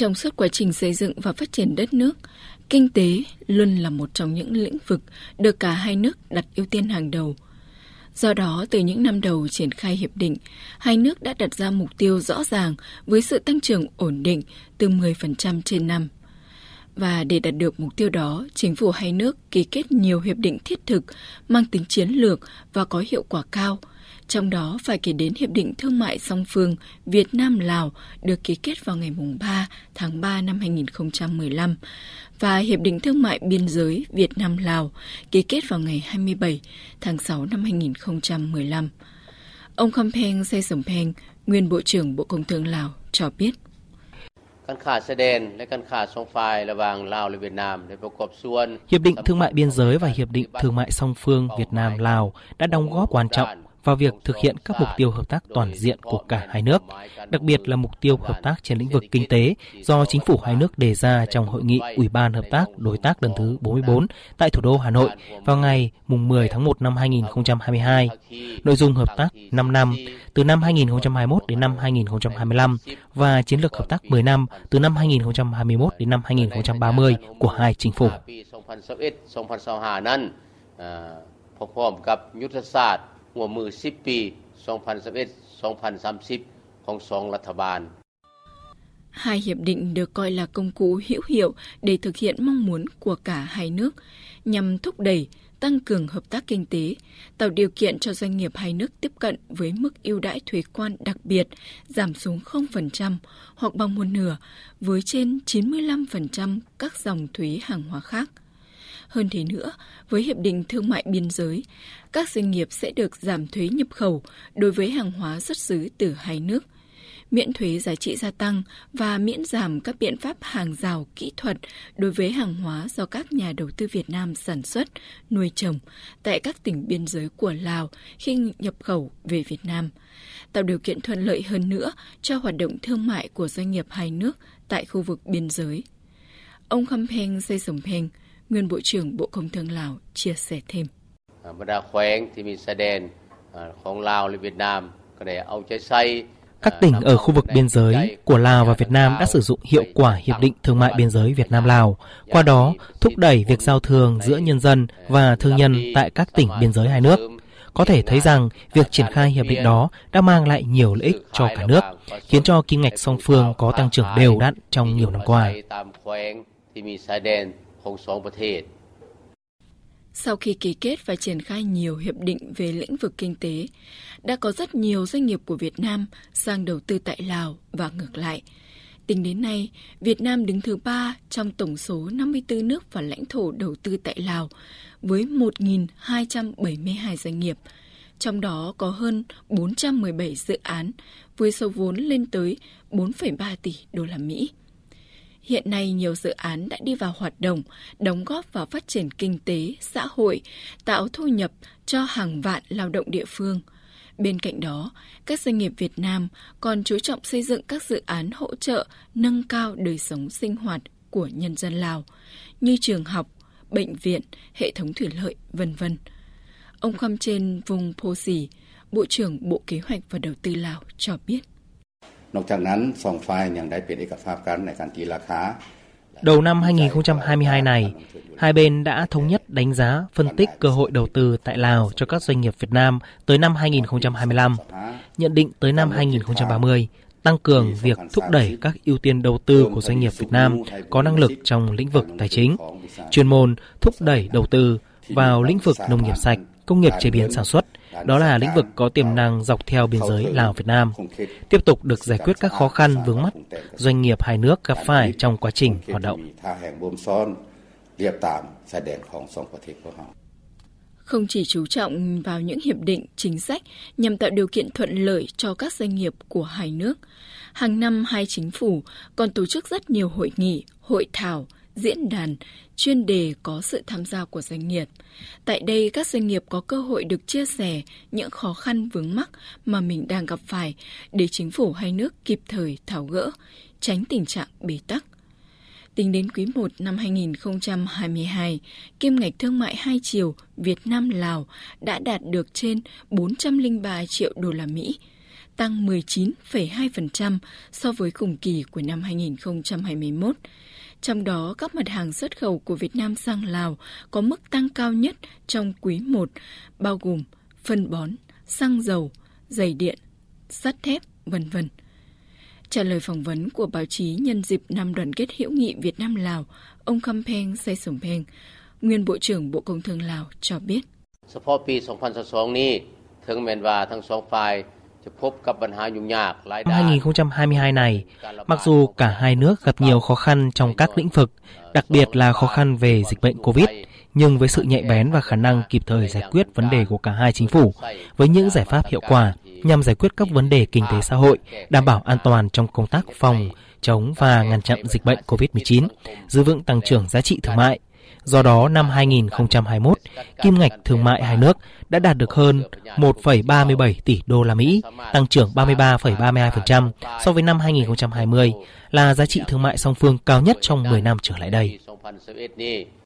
Trong suốt quá trình xây dựng và phát triển đất nước, kinh tế luôn là một trong những lĩnh vực được cả hai nước đặt ưu tiên hàng đầu. Do đó, từ những năm đầu triển khai hiệp định, hai nước đã đặt ra mục tiêu rõ ràng với sự tăng trưởng ổn định từ 10% trên năm. Và để đạt được mục tiêu đó, chính phủ hai nước ký kết nhiều hiệp định thiết thực, mang tính chiến lược và có hiệu quả cao – trong đó phải kể đến Hiệp định Thương mại song phương Việt Nam-Lào được ký kết vào ngày 3 tháng 3 năm 2015 và Hiệp định Thương mại Biên giới Việt Nam-Lào ký kết vào ngày 27 tháng 6 năm 2015. Ông Khampeng Sesompheng, nguyên Bộ trưởng Bộ Công Thương Lào, cho biết. การขาดแสดงและการขาดสองฝ่ายระหว่างลาวและเวียดนามได้ประกอบส่วน Hiệp định Thương mại Biên giới và Hiệp định Thương mại song phương Việt Nam-Lào đã đóng góp quan trọng vào việc thực hiện các mục tiêu hợp tác toàn diện của cả hai nước, đặc biệt là mục tiêu hợp tác trên lĩnh vực kinh tế do chính phủ hai nước đề ra trong hội nghị Ủy ban Hợp tác Đối tác lần thứ 44 tại thủ đô Hà Nội vào ngày 10 tháng 1 năm 2022. Nội dung hợp tác 5 năm từ năm 2021 đến năm 2025 và chiến lược hợp tác 10 năm từ năm 2021 đến năm 2030 của hai chính phủ. พร้อมกับยุทธศาสตร์ หัวมือ10 ปี 2021-2030 ของสองรัฐบาล Hai hiệp định được coi là công cụ hữu hiệu để thực hiện mong muốn của cả hai nước nhằm thúc đẩy, tăng cường hợp tác kinh tế, tạo điều kiện cho doanh nghiệp hai nước tiếp cận với mức ưu đãi thuế quan đặc biệt giảm xuống 0% hoặc bằng một nửa với trên 95% các dòng thuế hàng hóa khác. Hơn thế nữa, với Hiệp định Thương mại Biên giới, các doanh nghiệp sẽ được giảm thuế nhập khẩu đối với hàng hóa xuất xứ từ hai nước, miễn thuế giá trị gia tăng và miễn giảm các biện pháp hàng rào kỹ thuật đối với hàng hóa do các nhà đầu tư Việt Nam sản xuất, nuôi trồng tại các tỉnh biên giới của Lào khi nhập khẩu về Việt Nam, tạo điều kiện thuận lợi hơn nữa cho hoạt động thương mại của doanh nghiệp hai nước tại khu vực biên giới. Ông Khampeng Peng, nguyên Bộ trưởng Bộ Công Thương Lào chia sẻ thêm. Các tỉnh ở khu vực biên giới của Lào và Việt Nam đã sử dụng hiệu quả Hiệp định Thương mại Biên giới Việt Nam-Lào, qua đó thúc đẩy việc giao thương giữa nhân dân và thương nhân tại các tỉnh biên giới hai nước. Có thể thấy rằng việc triển khai hiệp định đó đã mang lại nhiều lợi ích cho cả nước, khiến cho kim ngạch song phương có tăng trưởng đều đặn trong nhiều năm qua. Sau khi ký kết và triển khai nhiều hiệp định về lĩnh vực kinh tế, đã có rất nhiều doanh nghiệp của Việt Nam sang đầu tư tại Lào và ngược lại. Tính đến nay, Việt Nam đứng thứ ba trong tổng số 54 nước và lãnh thổ đầu tư tại Lào với 1.272 doanh nghiệp, trong đó có hơn 417 dự án với số vốn lên tới 4,3 tỷ đô la Mỹ. Hiện nay nhiều dự án đã đi vào hoạt động, đóng góp vào phát triển kinh tế, xã hội, tạo thu nhập cho hàng vạn lao động địa phương. Bên cạnh đó, các doanh nghiệp Việt Nam còn chú trọng xây dựng các dự án hỗ trợ nâng cao đời sống sinh hoạt của nhân dân Lào, như trường học, bệnh viện, hệ thống thủy lợi, vân vân. Ông Khăm trên vùng Pô Sì, Bộ trưởng Bộ Kế hoạch và Đầu tư Lào cho biết. นอกจากนั้นสองฝ่ายยังได้เปลี่ยนเอกภาพกันในการตีราคา Đầu năm 2022 này, hai bên đã thống nhất đánh giá, phân tích cơ hội đầu tư tại Lào cho các doanh nghiệp Việt Nam tới năm 2025, nhận định tới năm 2030, tăng cường việc thúc đẩy các ưu tiên đầu tư của doanh nghiệp Việt Nam có năng lực trong lĩnh vực tài chính, chuyên môn thúc đẩy đầu tư vào lĩnh vực nông nghiệp sạch, công nghiệp chế biến sản xuất, đó là lĩnh vực có tiềm năng dọc theo biên giới Lào-Việt Nam, tiếp tục được giải quyết các khó khăn vướng mắt doanh nghiệp hai nước gặp phải trong quá trình hoạt động. Không chỉ chú trọng vào những hiệp định, chính sách nhằm tạo điều kiện thuận lợi cho các doanh nghiệp của hai nước, hàng năm hai chính phủ còn tổ chức rất nhiều hội nghị, hội thảo, diễn đàn chuyên đề có sự tham gia của doanh nghiệp. Tại đây, các doanh nghiệp có cơ hội được chia sẻ những khó khăn vướng mắc mà mình đang gặp phải để chính phủ hai nước kịp thời tháo gỡ, tránh tình trạng bế tắc. Tính đến quý 1 năm 2022, kim ngạch thương mại hai chiều Việt Nam Lào đã đạt được trên 403 triệu đô la Mỹ, tăng 19,2% so với cùng kỳ của năm 2021 Trong đó, các mặt hàng xuất khẩu của Việt Nam sang Lào có mức tăng cao nhất trong quý 1, bao gồm phân bón, xăng dầu, giày điện, sắt thép, vân vân. Trả lời phỏng vấn của báo chí nhân dịp năm đoàn kết hữu nghị Việt Nam Lào, ông Kampeng Saysompheng, nguyên Bộ trưởng Bộ Công Thương Lào cho biết. เฉพาะปี 2022 นี้ ถึงแม้ว่าทั้งสองฝ่าย Năm 2022 này, mặc dù cả hai nước gặp nhiều khó khăn trong các lĩnh vực, đặc biệt là khó khăn về dịch bệnh COVID, nhưng với sự nhạy bén và khả năng kịp thời giải quyết vấn đề của cả hai chính phủ, với những giải pháp hiệu quả nhằm giải quyết các vấn đề kinh tế xã hội, đảm bảo an toàn trong công tác phòng, chống và ngăn chặn dịch bệnh COVID-19, giữ vững tăng trưởng giá trị thương mại, Do đó, năm 2021, kim ngạch thương mại hai nước đã đạt được hơn 1,37 tỷ đô la Mỹ, tăng trưởng 33,32% so với năm 2020, là giá trị thương mại song phương cao nhất trong 10 năm trở lại đây.